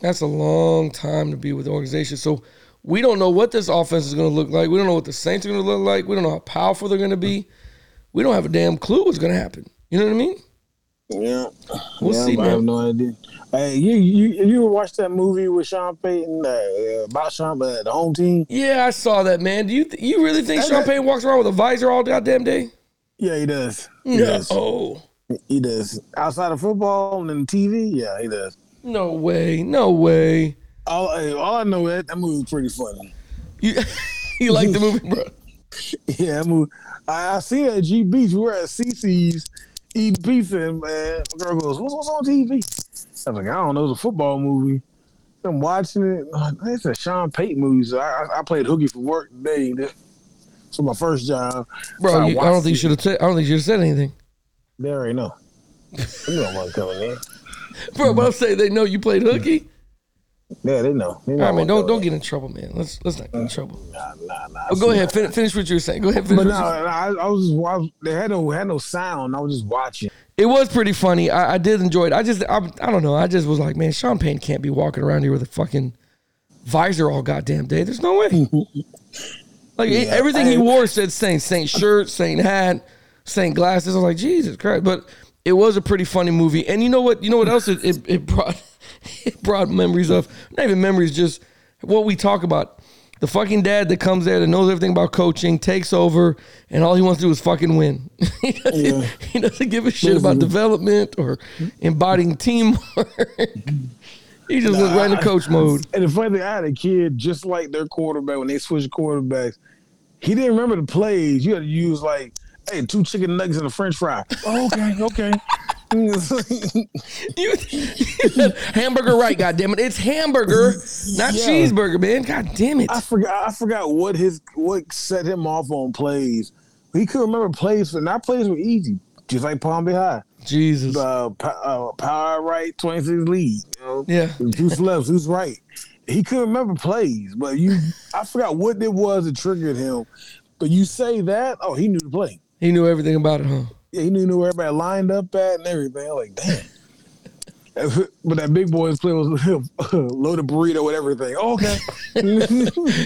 That's a long time to be with the organization. So we don't know what this offense is going to look like. We don't know what the Saints are going to look like. We don't know how powerful they're going to be. We don't have a damn clue what's going to happen. You know what I mean? Yeah. We'll yeah, see, I have no idea. Hey, you you you watched that movie with Sean Payton uh, about Sean uh, the home team? Yeah, I saw that, man. Do you th- you really think Hey, Sean that- Payton walks around with a visor all goddamn day? Yeah, he does. He does. Oh, He does. Outside of football and TV, yeah, he does. no way, no way. All, all I know is that movie was pretty funny. You you like the movie, bro? Yeah, that movie. I, I see it at G Beach. We were at CC's eating pizza, and man, my girl goes, "What's, what's on TV?" I was like, "I don't know. It's a football movie." I'm watching it. Uh, it's a Sean Payton movie. So I, I- played hooky for work today. So my first job, Bro, So I you, I don't think you should have. said I don't think you should have said anything, They already know. You know what's coming in. bro. But I'm saying they know you played hooky. Yeah, they know. They know right, man. what's Don't don't get in trouble, man. Let's let's not get in trouble. Nah, nah, nah. Oh, go ahead. Fin- finish what you were saying. Go ahead. Finish But no, I, I was just I was, they had no had no sound. I was just watching. It was pretty funny. I, I did enjoy it. I just I, I don't know. I just was like, man, Sean Payton can't be walking around here with a fucking visor all goddamn day. There's no way. like Yeah. everything he wore said Saint Saint shirt, Saint hat, Saint glasses. I was like, Jesus Christ. But it was a pretty funny movie. And you know what? You know what else it, it, it brought? It brought memories of not even memories, just what we talk about. The fucking dad that comes there that knows everything about coaching takes over, and all he wants to do is fucking win. he, doesn't, Yeah. he doesn't give a shit about development or embodying teamwork. he just was right in coach mode. And the funny thing, I had a kid just like their quarterback when they switched quarterbacks. He didn't remember the plays. You had to use like, hey, two chicken nuggets and a French fry. Oh, okay, okay. You, hamburger, right? God damn it! It's hamburger, not Yeah. cheeseburger, man. God damn it! I forgot. I forgot what his what set him off on plays. He couldn't remember plays, for not plays were easy, just like Palm Bay High. Jesus. Uh, uh, power right, twenty six lead. You know? Yeah. who's left, who's right. He couldn't remember plays, but you, I forgot what it was that triggered him. But you say that, oh, he knew the play. He knew everything about it, huh? Yeah, he knew, where everybody lined up at and everything. I'm like, damn. But that big boy's play was loaded burrito with everything. Oh, okay.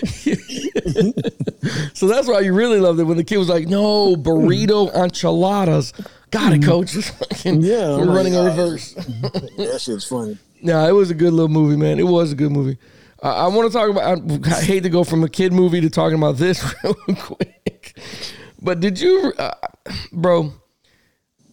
So that's why you really loved it when the kid was like, "No burrito enchiladas." Got it, coach. Fucking- Yeah, we're running a reverse. that shit's funny. Yeah, it was a good little movie, man. It was a good movie. Uh, I want to talk about. I, I hate to go from a kid movie to talking about this real quick, but did you, uh, bro?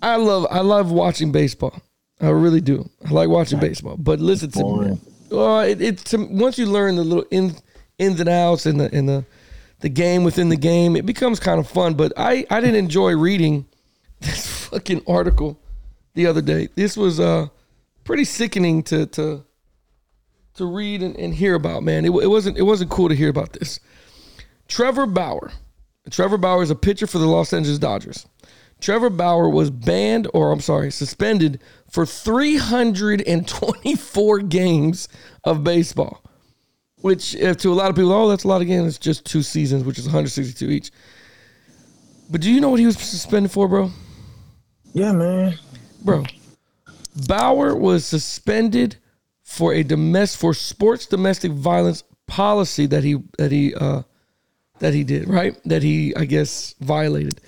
I love I love watching baseball. I really do. I like watching baseball. But listen to me. Well, it, it to, once you learn the little in, ins and outs and the and the the game within the game, it becomes kind of fun. But I I didn't enjoy reading this fucking article the other day. This was uh pretty sickening to to to read and, and hear about. Man, it, it wasn't it wasn't cool to hear about this. Trevor Bauer. Trevor Bauer is a pitcher for the Los Angeles Dodgers. Trevor Bauer was banned, or I'm sorry, suspended for 324 games of baseball. Which, if to a lot of people, oh, that's a lot of games. It's just two seasons, which is 162 each. But do you know what he was suspended for, bro? Yeah, man. bro. Bauer was suspended for a domestic for sports domestic violence policy that he that he uh, that he did right that he I guess violated.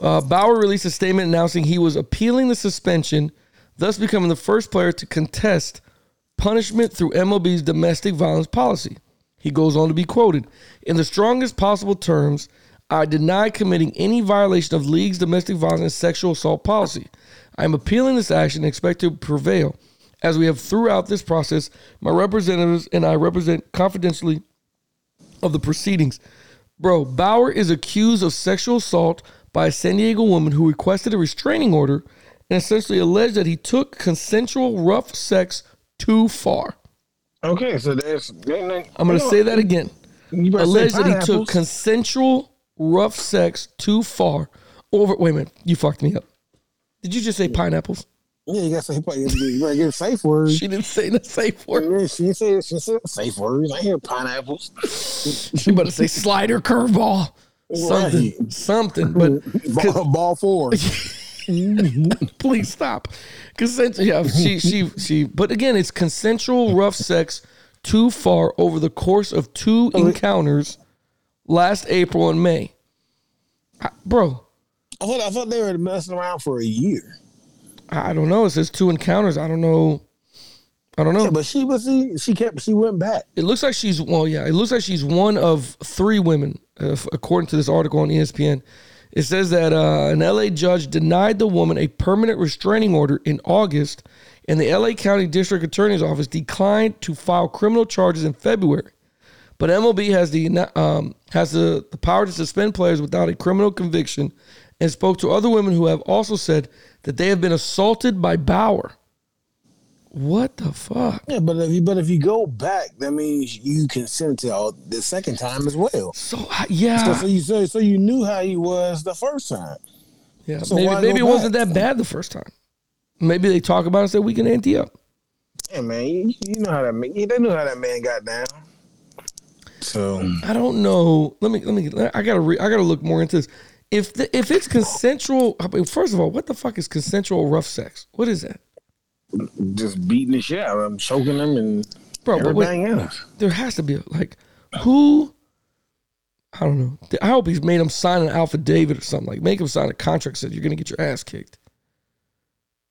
Uh, Bauer released a statement announcing he was appealing the suspension, thus becoming the first player to contest punishment through MLB's domestic violence policy. He goes on to be quoted In the strongest possible terms, I deny committing any violation of league's domestic violence and sexual assault policy. I am appealing this action and expect to prevail. As we have throughout this process, my representatives and I represent confidentially of the proceedings. Bro, Bauer is accused of sexual assault by a San Diego woman who requested a restraining order and essentially alleged that he took consensual rough sex too far. Okay, so there's. I'm going to say that again. You better say Alleged that he took consensual rough sex too far. Over. Wait a minute. You fucked me up. Did you just say pineapples? Yeah, you gotta say you gotta safe word. She didn't say the safe word. Yeah, she said she said safe words. I hear pineapples. She better say slider curveball. Something, Right. something. But Ball, ball four. Mm-hmm. please stop. Consensual. Yeah, she, she, she. But again, it's consensual rough sex too far over the course of two oh, encounters last April and May. I- bro, I thought I thought they were messing around for a year. I I don't know. It says two encounters. I don't know. I don't know. Yeah, but she was she, she kept she went back. It looks like she's well, yeah. It looks like she's one of three women, uh, according to this article on ESPN. It says that uh, an LA judge denied the woman a permanent restraining order in August, and the LA County District Attorney's Office declined to file criminal charges in February. But MLB has the um, has the, the power to suspend players without a criminal conviction, and spoke to other women who have also said that they have been assaulted by Bauer. What the fuck? Yeah, but if you but if you go back, that means you consent to all the second time as well. So yeah, So, so you so, so you knew how he was the first time. Yeah, So maybe maybe it go wasn't that bad the first time. Maybe they talk about it and say we can ante up. Yeah, man, you, you know how that man. They knew how that man got down. So I don't know. Let me let me. I gotta re, I gotta look more into this. If the, if it's consensual, first of all, what the fuck is consensual rough sex? What is that, just beating the shit out of him, choking them, and bro? But wait, everything else. there has to be a, like who. I don't know. I hope he's made him sign an affidavit or something. Like make him sign a contract that says you're gonna get your ass kicked.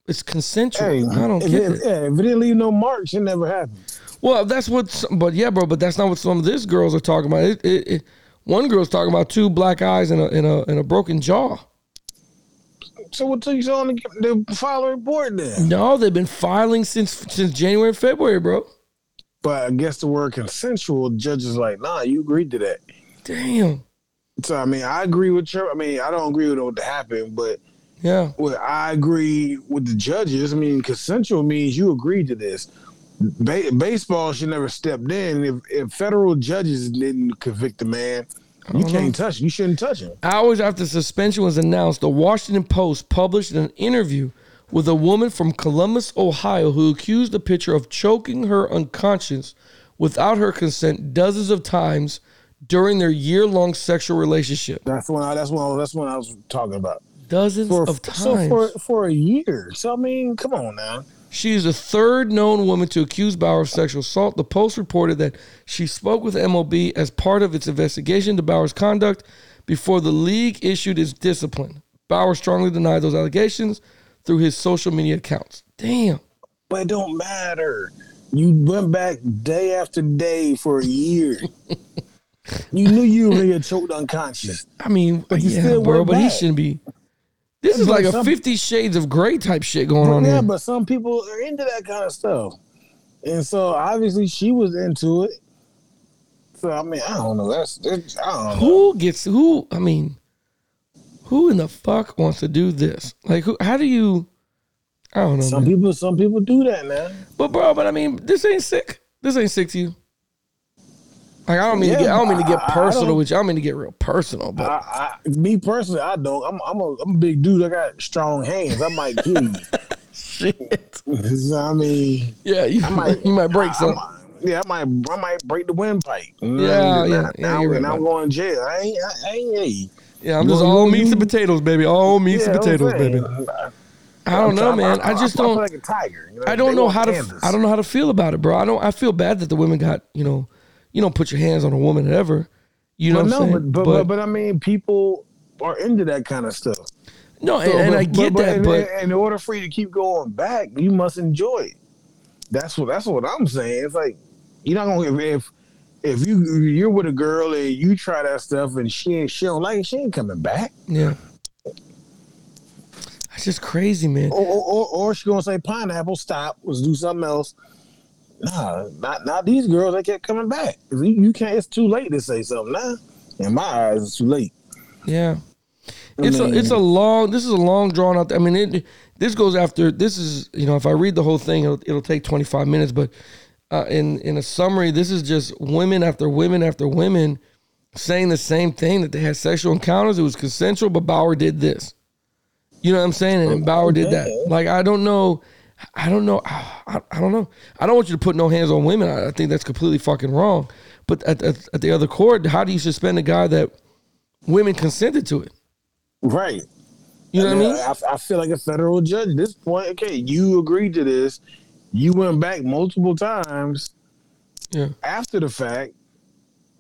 It's consensual. Hey, I don't if, get it, it. yeah, if it didn't leave no marks, it never happened. Well, that's what. some- But yeah, bro. But that's not what some of these girls are talking about. It, it, one girl's talking about two black eyes and a and a and a broken jaw. So what took you so long to, get- to file a report then? No, they've been filing since since January, and February, bro. But I guess the word consensual, the judge is like, nah, you agreed to that. Damn. So I mean, I agree with your. I mean, I don't agree with what happened, but Yeah. well, I agree with the judges. I mean, consensual means you agreed to this. Ba- baseball should never stepped in. If, if federal judges didn't convict the man, you can't touch. You shouldn't touch him. Hours after suspension was announced, the Washington Post published an interview with a woman from Columbus, Ohio, who accused the pitcher of choking her unconscious without her consent dozens of times during their year-long sexual relationship. That's when. I, that's when. That's when I was talking about. Dozens For of so times. for for a year. So I mean, come on now. She is the third known woman to accuse Bauer of sexual assault. The Post reported that she spoke with MLB as part of its investigation into Bauer's conduct before the league issued its discipline. Bauer strongly denied those allegations through his social media accounts. Damn. But it don't matter. You went back day after day for a year. you knew you were get choked unconscious. I mean, But you yeah, still bro, but he shouldn't be. This is like a Fifty Shades of Grey type shit going on yeah, here. but some people are into that kind of stuff. And so obviously she was into it. So I mean, I don't know. That's, that's I don't know. Who gets who? I mean, who in the fuck wants to do this? Like, who? How do you? I don't know. Some man. people some people do that man. But bro, but I mean, this ain't sick. This ain't sick to you. Like I don't mean to get. I don't mean to get I- I personal don't- with you. I don't mean to get real personal. But I, I me personally, I don't. I'm I'm a I'm a big dude. I got strong hands. I might kill you. shit. I mean, Yeah, you I might you might break I- some. I yeah, I might I might break the windpipe. Yeah, and yeah, now, yeah, right and I'm going to jail. I ain't I, I ain't. Yeah, I'm just all meats and potatoes, baby. All meats Yeah, and potatoes, baby. I don't know, man. I, I just I, I don't. like a tiger. you know? I don't They know how to. I don't know how to feel about it, bro. I don't. I feel bad that the women got. You know, you don't put your hands on a woman ever. You know But what no, I'm saying? but, but, but but I mean, people are into that kind of stuff. no, and, So, and but- I get but, that, but in order for you to keep going back, you must enjoy it. That's what that's what I'm saying. It's like you're not gonna if if you you're with a girl and you try that stuff and she ain't she don't like it, she ain't coming back. yeah, That's just crazy, man. Or or, or, or she gonna say pineapple, stop, let's do something else. Nah, not not these girls. They kept coming back. You, you can't. It's too late to say something now. In my eyes, it's too late. Yeah. I It's mean- a it's a long this is a long drawn out I mean it this goes after this is you know if I read the whole thing it'll, it'll take 25 minutes but uh, in in a summary this is just women after women after women saying the same thing that they had sexual encounters it was consensual but Bauer did this You know what I'm saying? And Bauer did that. Like I don't know. I don't know. I, I don't know. I don't want you to put no hands on women. I, I think that's completely fucking wrong. But at, at, at the other court, how do you suspend a guy that women consented to it? Right. You know what I mean? I, I feel like a federal judge at this point. Okay, you agreed to this. You went back multiple times Yeah. after the fact.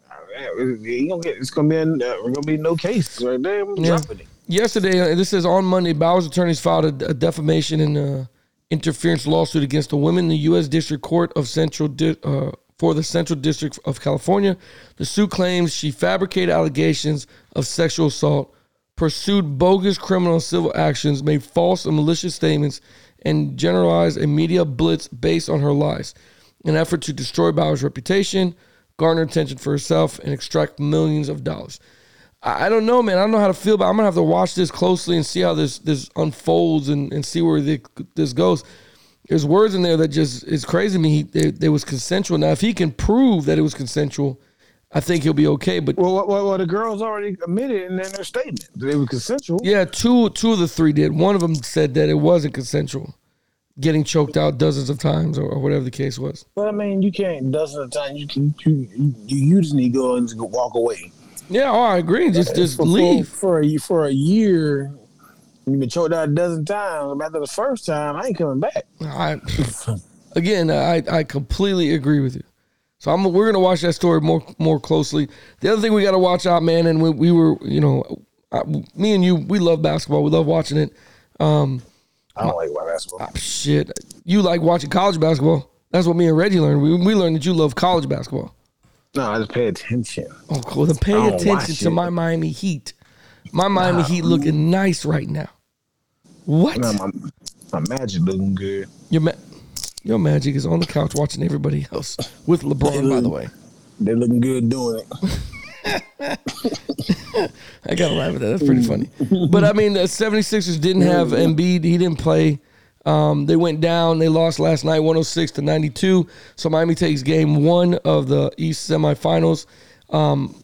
uh, You gonna get it's gonna be in, uh, gonna be no case right there. I'm Yeah. dropping it. Yesterday, uh, this is on Monday, Bauer's attorneys filed a, a defamation and uh, interference lawsuit against a woman in the U.S. District Court of Central Di- uh, for the Central District of California. The suit claims she fabricated allegations of sexual assault, pursued bogus criminal and civil actions, made false and malicious statements, and generalized a media blitz based on her lies. In an effort to destroy Bauer's reputation, garner attention for herself, and extract millions of dollars. I don't know, man. I don't know how to feel, but I'm gonna have to watch this closely and see how this this unfolds and, and see where the, this goes. There's words in there that just is crazy to me. He, they, they was consensual. Now, if he can prove that it was consensual, I think he'll be okay. But Well, well, well, the girls already admitted in their statement that they were consensual. yeah, two two of the three did. One of them said that it wasn't consensual, getting choked out dozens of times or, or whatever the case was. But I mean, you can't dozens of times. You can you you, you just need to go and walk away. Yeah, oh, I agree. Just just for, leave. for, for a for a year. You've been choked out a dozen times. After the first time, I ain't coming back. I, again, I I completely agree with you. So I'm we're gonna watch that story more more closely. The other thing we got to watch out, man, and we, we were you know, I, me and you, we love basketball. We love watching it. Um, I don't like my basketball. Ah, shit, you like watching college basketball. That's what me and Reggie learned. We, we learned that you love college basketball. No, I just pay attention. Oh, cool. Then pay attention to my Miami Heat. My Miami Heat looking nice right now. What? No, my, my magic looking good. Your ma- your magic is on the couch watching everybody else with LeBron, by the way. They're looking good doing it. I gotta laugh at that. That's pretty funny. But I mean, the 76ers didn't have Embiid. He didn't play. Um, they went down. They lost last night, 106 to 92. So Miami takes game one of the East semifinals. Um,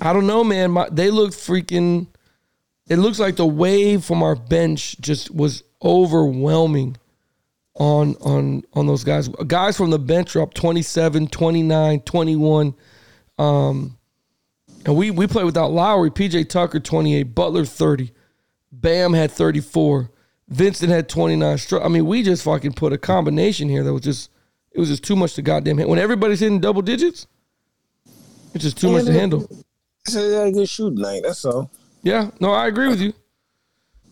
I don't know, man. My, they look freaking. It looks like the wave from our bench just was overwhelming on on on those guys. Guys from the bench are up 27, 29, 21. Um, and we we played without Lowry, PJ Tucker 28, Butler 30, Bam had 34, Vincent had 29. Str- I mean, we just fucking put a combination here that was just it was just too much to goddamn hit. When everybody's hitting double digits, it's just too much to handle. It's a good shooting night. That's all. Yeah, no, I agree with you.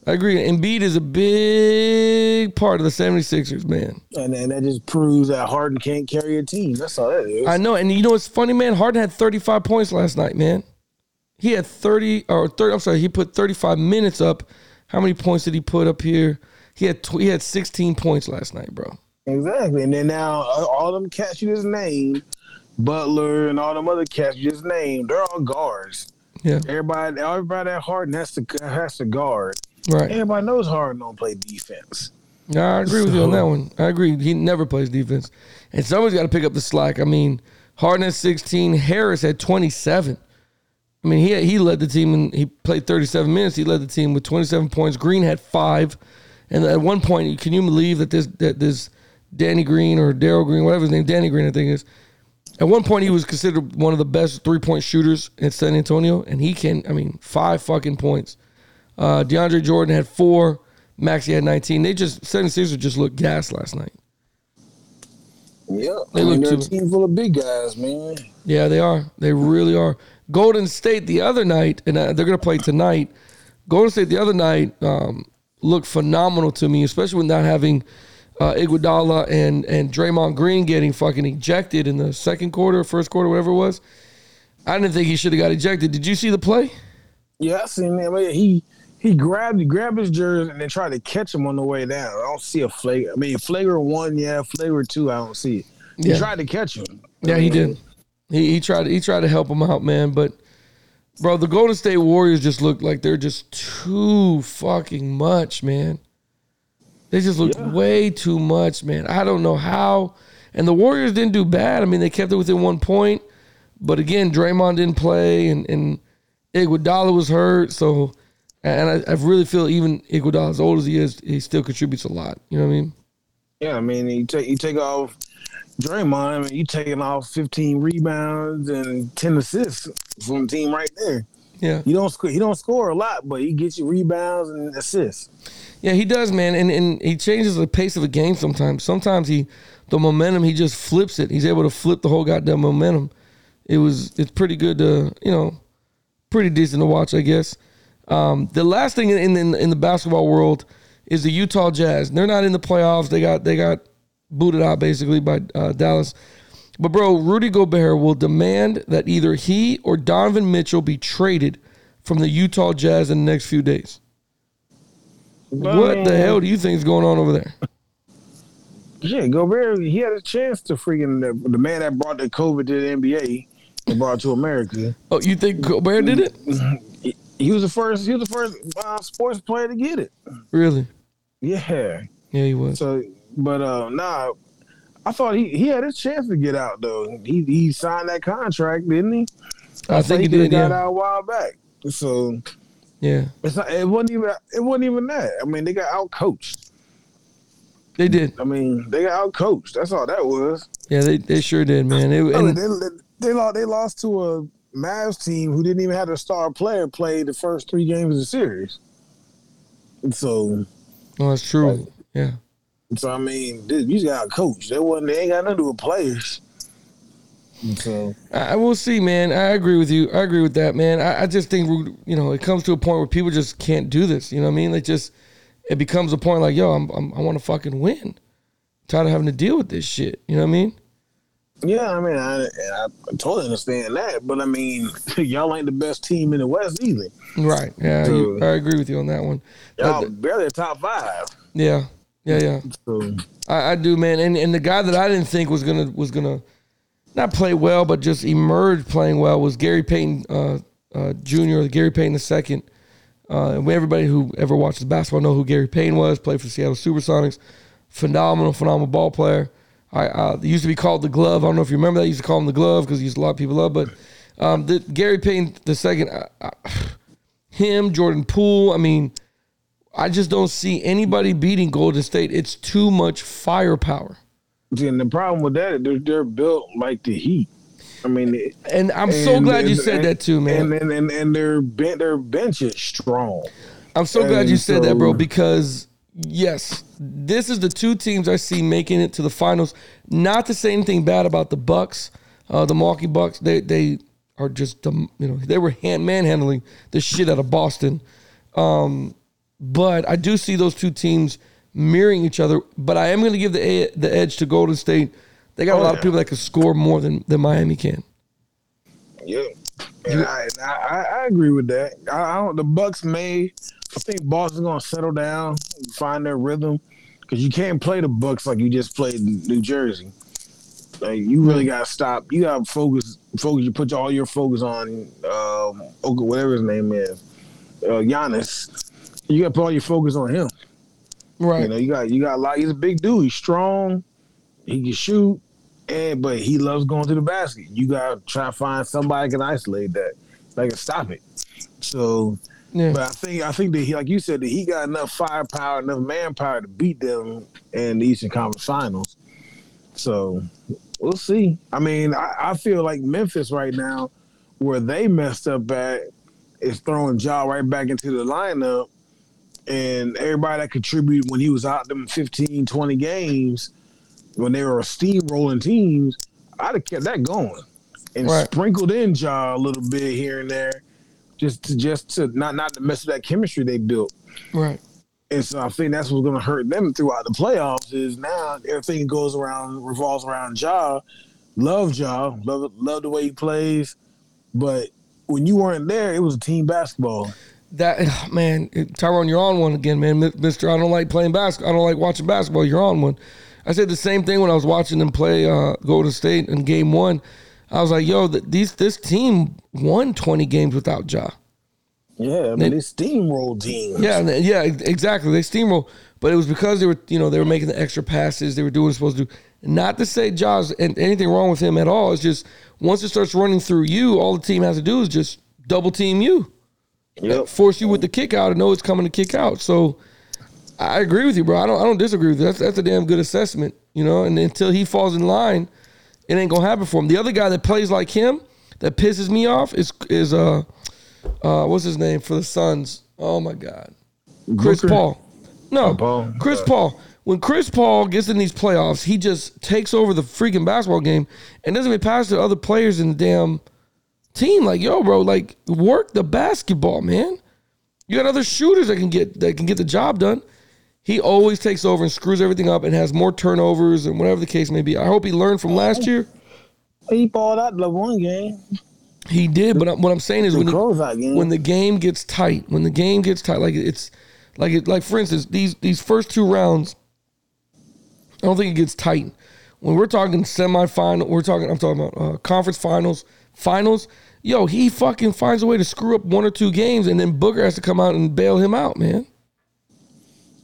I agree. Embiid is a big part of the 76ers, man. And then that just proves that Harden can't carry a team. That's all that is. I know, and you know what's funny, man? Harden had 35 points last night, man. He had 30 or 30. I'm sorry, he put 35 minutes up. How many points did he put up here? He had tw- he had 16 points last night, bro. Exactly. And then now all them cats you just named, Butler and all them other cats you just named, they're all guards. Yeah, Everybody, everybody at Harden has to has to guard. right. Everybody knows Harden don't play defense. Yeah, I agree with you on that one. I agree. He never plays defense, and somebody's got to pick up the slack. I mean, Harden had 16, Harris had 27. I mean, he he led the team and he played 37 minutes. He led the team with 27 points. Green had five, and at one point, can you believe that this that this Danny Green or Daryl Green, whatever his name, Danny Green, I think is. At one point, he was considered one of the best three point shooters in San Antonio, and he can. I mean, five fucking points. Uh, DeAndre Jordan had four. Maxey had 19. They just 76ers just looked gas last night. Yeah, They I mean, look they're a team full of big guys, man. Yeah, they are. They really are. Golden State the other night, and uh, they're going to play tonight. Golden State the other night um, looked phenomenal to me, especially with not having uh, Iguodala and and Draymond Green getting fucking ejected in the second quarter, first quarter, whatever it was. I didn't think he should have got ejected. Did you see the play? Yeah, I seen him. He he grabbed he grabbed his jersey and then tried to catch him on the way down. I don't see a flag. I mean, flagrant one, yeah, flagrant two, I don't see it. He Yeah. tried to catch him. Yeah, he did. He he tried he tried to help him out, man. But bro, the Golden State Warriors just look like they're just too fucking much, man. They just look way too much, man. I don't know how. And the Warriors didn't do bad. I mean, they kept it within one point. But again, Draymond didn't play, and and Iguodala was hurt. So And I, I really feel even Iguodala, as old as he is, he still contributes a lot. You know what I mean? Yeah, I mean, you take you take off Draymond, I mean, you taking off 15 rebounds and 10 assists from the team right there. Yeah. You don't score. He don't score a lot, but he gets you rebounds and assists. Yeah, he does, man, and and he changes the pace of a game sometimes. Sometimes he, the momentum, he just flips it. He's able to flip the whole goddamn momentum. It was it's pretty good to you know, pretty decent to watch, I guess. Um, the last thing in, in in the basketball world is the Utah Jazz. They're not in the playoffs. They got they got booted out basically by uh, Dallas. But bro, Rudy Gobert will demand that either he or Donovan Mitchell be traded from the Utah Jazz in the next few days. What the hell do you think is going on over there? Yeah, Gobert, he had a chance to freaking the, the man that brought the COVID to the NBA and brought it to America. Oh, you think Gobert did it? He, he was the first. He was the first uh, sports player to get it. Really? Yeah. Yeah, he was. So, but uh, nah, I thought he he had a chance to get out though. He he signed that contract, didn't he? I thought think he did. Got Yeah. out a while back. So Yeah, it's not. It wasn't even. It wasn't even that. I mean, they got out coached. they did. I mean, they got out coached. That's all that was. Yeah, they, they sure did, man. I mean, and, they, they lost. They lost to a Mavs team who didn't even have their star player play the first three games of the series. And so, oh, that's true. Yeah. So I mean, this, you got a coach. They wasn't. They ain't got nothing to do with players. And so, I will see, man. I agree with you. I agree with that, man. I, I just think you know it comes to a point where people just can't do this. You know what I mean? Like just it becomes a point like, yo, I'm, I'm I want to fucking win. tired of having to deal with this shit. You know what I mean? yeah, I mean, I, I totally understand that, but I mean, y'all ain't the best team in the West either. Right. Yeah. you- I agree with you on that one. Y'all Uh, barely a top five. yeah. Yeah. Yeah. So, I, I do, man. And and the guy that I didn't think was gonna was gonna not play well, but just emerge playing well was Gary Payton uh, uh, Jr. Gary Payton II. Uh, and everybody who ever watches basketball know who Gary Payton was. Played for the Seattle SuperSonics. Phenomenal, phenomenal ball player. I uh, he used to be called the Glove. I don't know if you remember that. He used to call him the Glove because he's a lot of people love. But um, the Gary Payton II, uh, uh, him, Jordan Poole. I mean, I just don't see anybody beating Golden State. It's too much firepower. and the problem with that, they're, they're built like the Heat. I mean, it- And I'm so and- glad you said and- that too, man. And and and, and their ben- their bench is strong. I'm so glad you said that, bro, because yes, this is the two teams I see making it to the finals. Not to say anything bad about the Bucks, uh, the Milwaukee Bucks. They they are just um, you know they were hand manhandling the shit out of Boston. Um, but I do see those two teams mirroring each other. But I am going to give the the edge to Golden State. They got a Oh, lot of people that can score more than than Miami can. Yeah, and I, I I agree with that. I, I don't. The Bucks may. I think Boston's gonna settle down, find their rhythm, because you can't play the Bucks like you just played in New Jersey. Like you really gotta stop. You gotta focus. Focus. You put all your focus on um, whatever his name is, uh, Giannis. You gotta put all your focus on him. Right. You know, you got you got a lot. He's a big dude. He's strong. He can shoot, and but he loves going to the basket. You gotta try to find somebody that can isolate that, that can stop it. So, yeah. but I think I think that he, like you said, that he got enough firepower, enough manpower to beat them in the Eastern Conference Finals. So we'll see. I mean, I, I feel like Memphis right now, where they messed up at, is throwing Ja right back into the lineup and everybody that contributed when he was out them 15, 20 games, when they were a steamrolling teams, I'd have kept that going and Right. sprinkled in Ja a little bit here and there, just to just to not not to mess with that chemistry they built. Right. And so I think that's what's going to hurt them throughout the playoffs. Is now everything goes around revolves around Ja. Love Ja, love love the way he plays, but when you weren't there, it was a team basketball. That man, Tyrone, you're on one again, man. Mister, I don't like playing basketball. I don't like watching basketball. You're on one. I said the same thing when I was watching them play uh, Golden State in Game One. I was like, "Yo, th- these this team won 20 games without Ja." Yeah, I mean, they steamroll teams. Yeah, yeah, exactly. They steamroll, but it was because they were, you know, they were making the extra passes. They were doing what they're supposed to do. Not to say Ja's and anything wrong with him at all. It's just once it starts running through you, all the team has to do is just double team you. Yep. force you with the kick out and know it's coming to kick out. So I agree with you, bro. I don't I don't disagree with you. That's that's a damn good assessment, you know. And until he falls in line, it ain't gonna happen for him. The other guy that plays like him that pisses me off is is uh uh what's his name for the Suns? Oh my god, Chris Booker? Paul. No, Paul. Chris Paul. When Chris Paul gets in these playoffs, he just takes over the freaking basketball game and doesn't even pass to other players in the damn team. Like, yo, bro, like work the basketball, man. You got other shooters that can get that can get the job done. He always takes over and screws everything up and has more turnovers and whatever the case may be. I hope he learned from last year. He balled out the one game. He did, but what I'm saying is when, he- when the game gets tight, when the game gets tight, like it's like it, like for instance, these these first two rounds, I don't think it gets tight. When we're talking semifinal, we're talking. I'm talking about uh, conference finals, finals. Yo, he fucking finds a way to screw up one or two games, and then Booker has to come out and bail him out, man.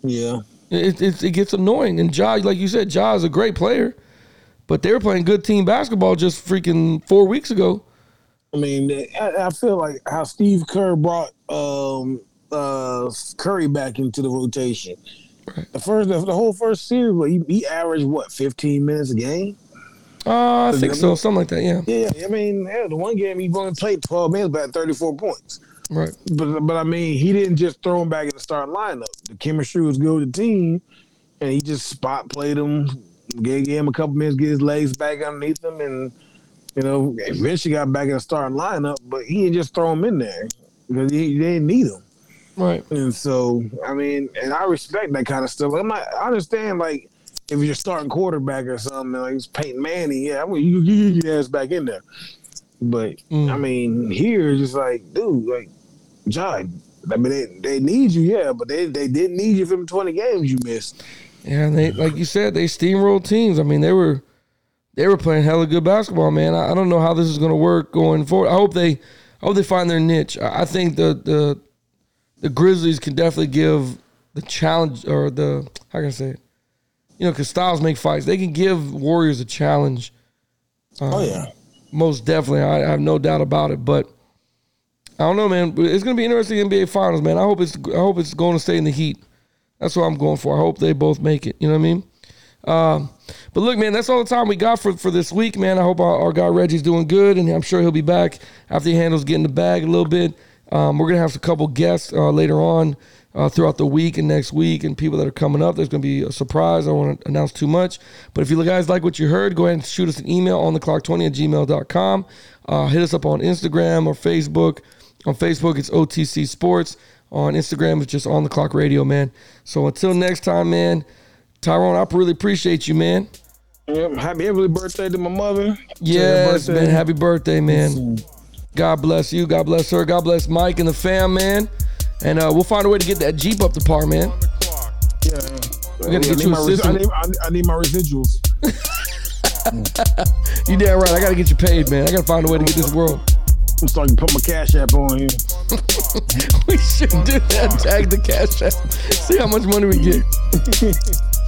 yeah. It, it, it gets annoying. And Ja, like you said, Ja is a great player, but they were playing good team basketball just freaking four weeks ago. I mean, I, I feel like how Steve Kerr brought um, uh, Curry back into the rotation. The first, the, the whole first series, he, he averaged what, fifteen minutes a game? Uh, I think so, something like that. Yeah, Yeah, I mean, hell, the one game he only played twelve minutes, but had thirty four points. right. But but I mean, he didn't just throw him back in the starting lineup. The chemistry was good with the team, and he just spot played him, gave, gave him a couple minutes, get his legs back underneath him, and you know, eventually got back in the starting lineup. But he didn't just throw him in there because he, they didn't need him. Right. And so, I mean, and I respect that kind of stuff. I'm not, I understand, like, if you're starting quarterback or something, like it's Peyton Manning, yeah, I mean, you, you get your ass back in there. But, Mm. I mean, here, it's just like, dude, like, John, I mean, they, they need you, yeah, but they, they didn't need you for them 20 games you missed. Yeah, and they like you said, they steamrolled teams. I mean, they were they were playing hella good basketball, man. I, I don't know how this is going to work going forward. I hope they I hope they find their niche. I, I think the the the Grizzlies can definitely give the challenge or the how can I say it? You know, because styles make fights. They can give Warriors a challenge. oh, yeah. Most definitely, I, I have no doubt about it. But I don't know, man. It's gonna be interesting NBA Finals, man. I hope it's I hope it's going to stay in the Heat. That's what I'm going for. I hope they both make it. You know what I mean? Um, but look, man, that's all the time we got for for this week, man. I hope our, our guy Reggie's doing good, and I'm sure he'll be back after he handles getting the bag a little bit. Um, we're gonna have a couple guests uh, later on uh, throughout the week and next week, and people that are coming up. There's gonna be a surprise. I don't want to announce too much, but if you guys like what you heard, go ahead and shoot us an email on the clock20 at gmail.com. Uh, hit us up on Instagram or Facebook. On Facebook, it's OTC Sports. On Instagram, it's just on the clock radio, man. So until next time, man. Tyrone, I really appreciate you, man. Yep. Happy early birthday to my mother. Yes, birthday. man. Happy birthday, man. God bless you. God bless her. God bless Mike and the fam, man. And uh, we'll find a way to get that Jeep up the par, man. Yeah. We gotta I get need you a my system. need, I need- I need my residuals. You damn right. I got to get you paid, man. I got to find a way to get this world. I'm starting to put my cash app on here. We should do that. Tag the cash app. See how much money we get.